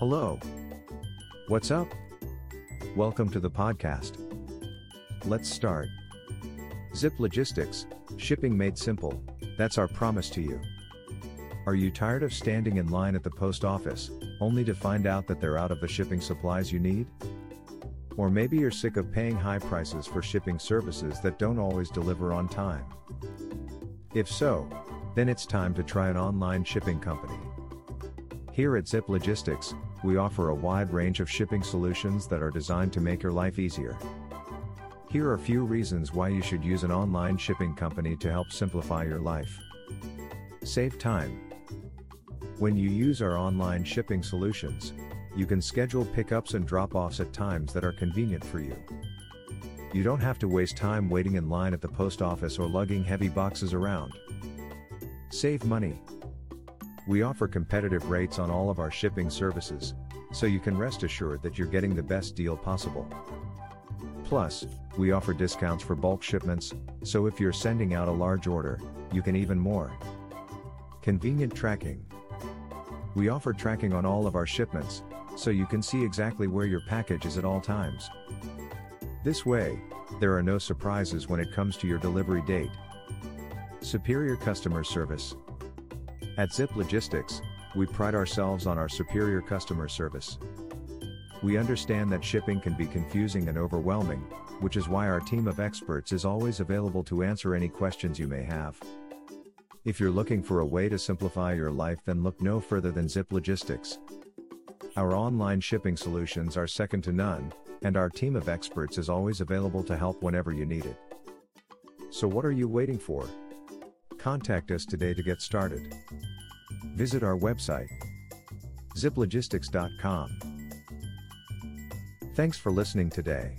Hello. What's up? Welcome to the podcast. Let's start. Zip Logistics, shipping made simple, that's our promise to you. Are you tired of standing in line at the post office, only to find out that they're out of the shipping supplies you need? Or maybe you're sick of paying high prices for shipping services that don't always deliver on time. If so, then it's time to try an online shipping company. Here at Zip Logistics, we offer a wide range of shipping solutions that are designed to make your life easier. Here are a few reasons why you should use an online shipping company to help simplify your life. Save time. When you use our online shipping solutions, you can schedule pickups and drop offs at times that are convenient for you. You don't have to waste time waiting in line at the post office or lugging heavy boxes around. Save money. We offer competitive rates on all of our shipping services, so you can rest assured that you're getting the best deal possible. Plus, we offer discounts for bulk shipments, so if you're sending out a large order, you can even more. Convenient tracking. We offer tracking on all of our shipments, so you can see exactly where your package is at all times. This way, there are no surprises when it comes to your delivery date. Superior customer service. At Zip Logistics, we pride ourselves on our superior customer service. We understand that shipping can be confusing and overwhelming, which is why our team of experts is always available to answer any questions you may have. If you're looking for a way to simplify your life, then look no further than Zip Logistics. Our online shipping solutions are second to none, and our team of experts is always available to help whenever you need it. So, what are you waiting for? Contact us today to get started. Visit our website ziplogistics.com. Thanks for listening today.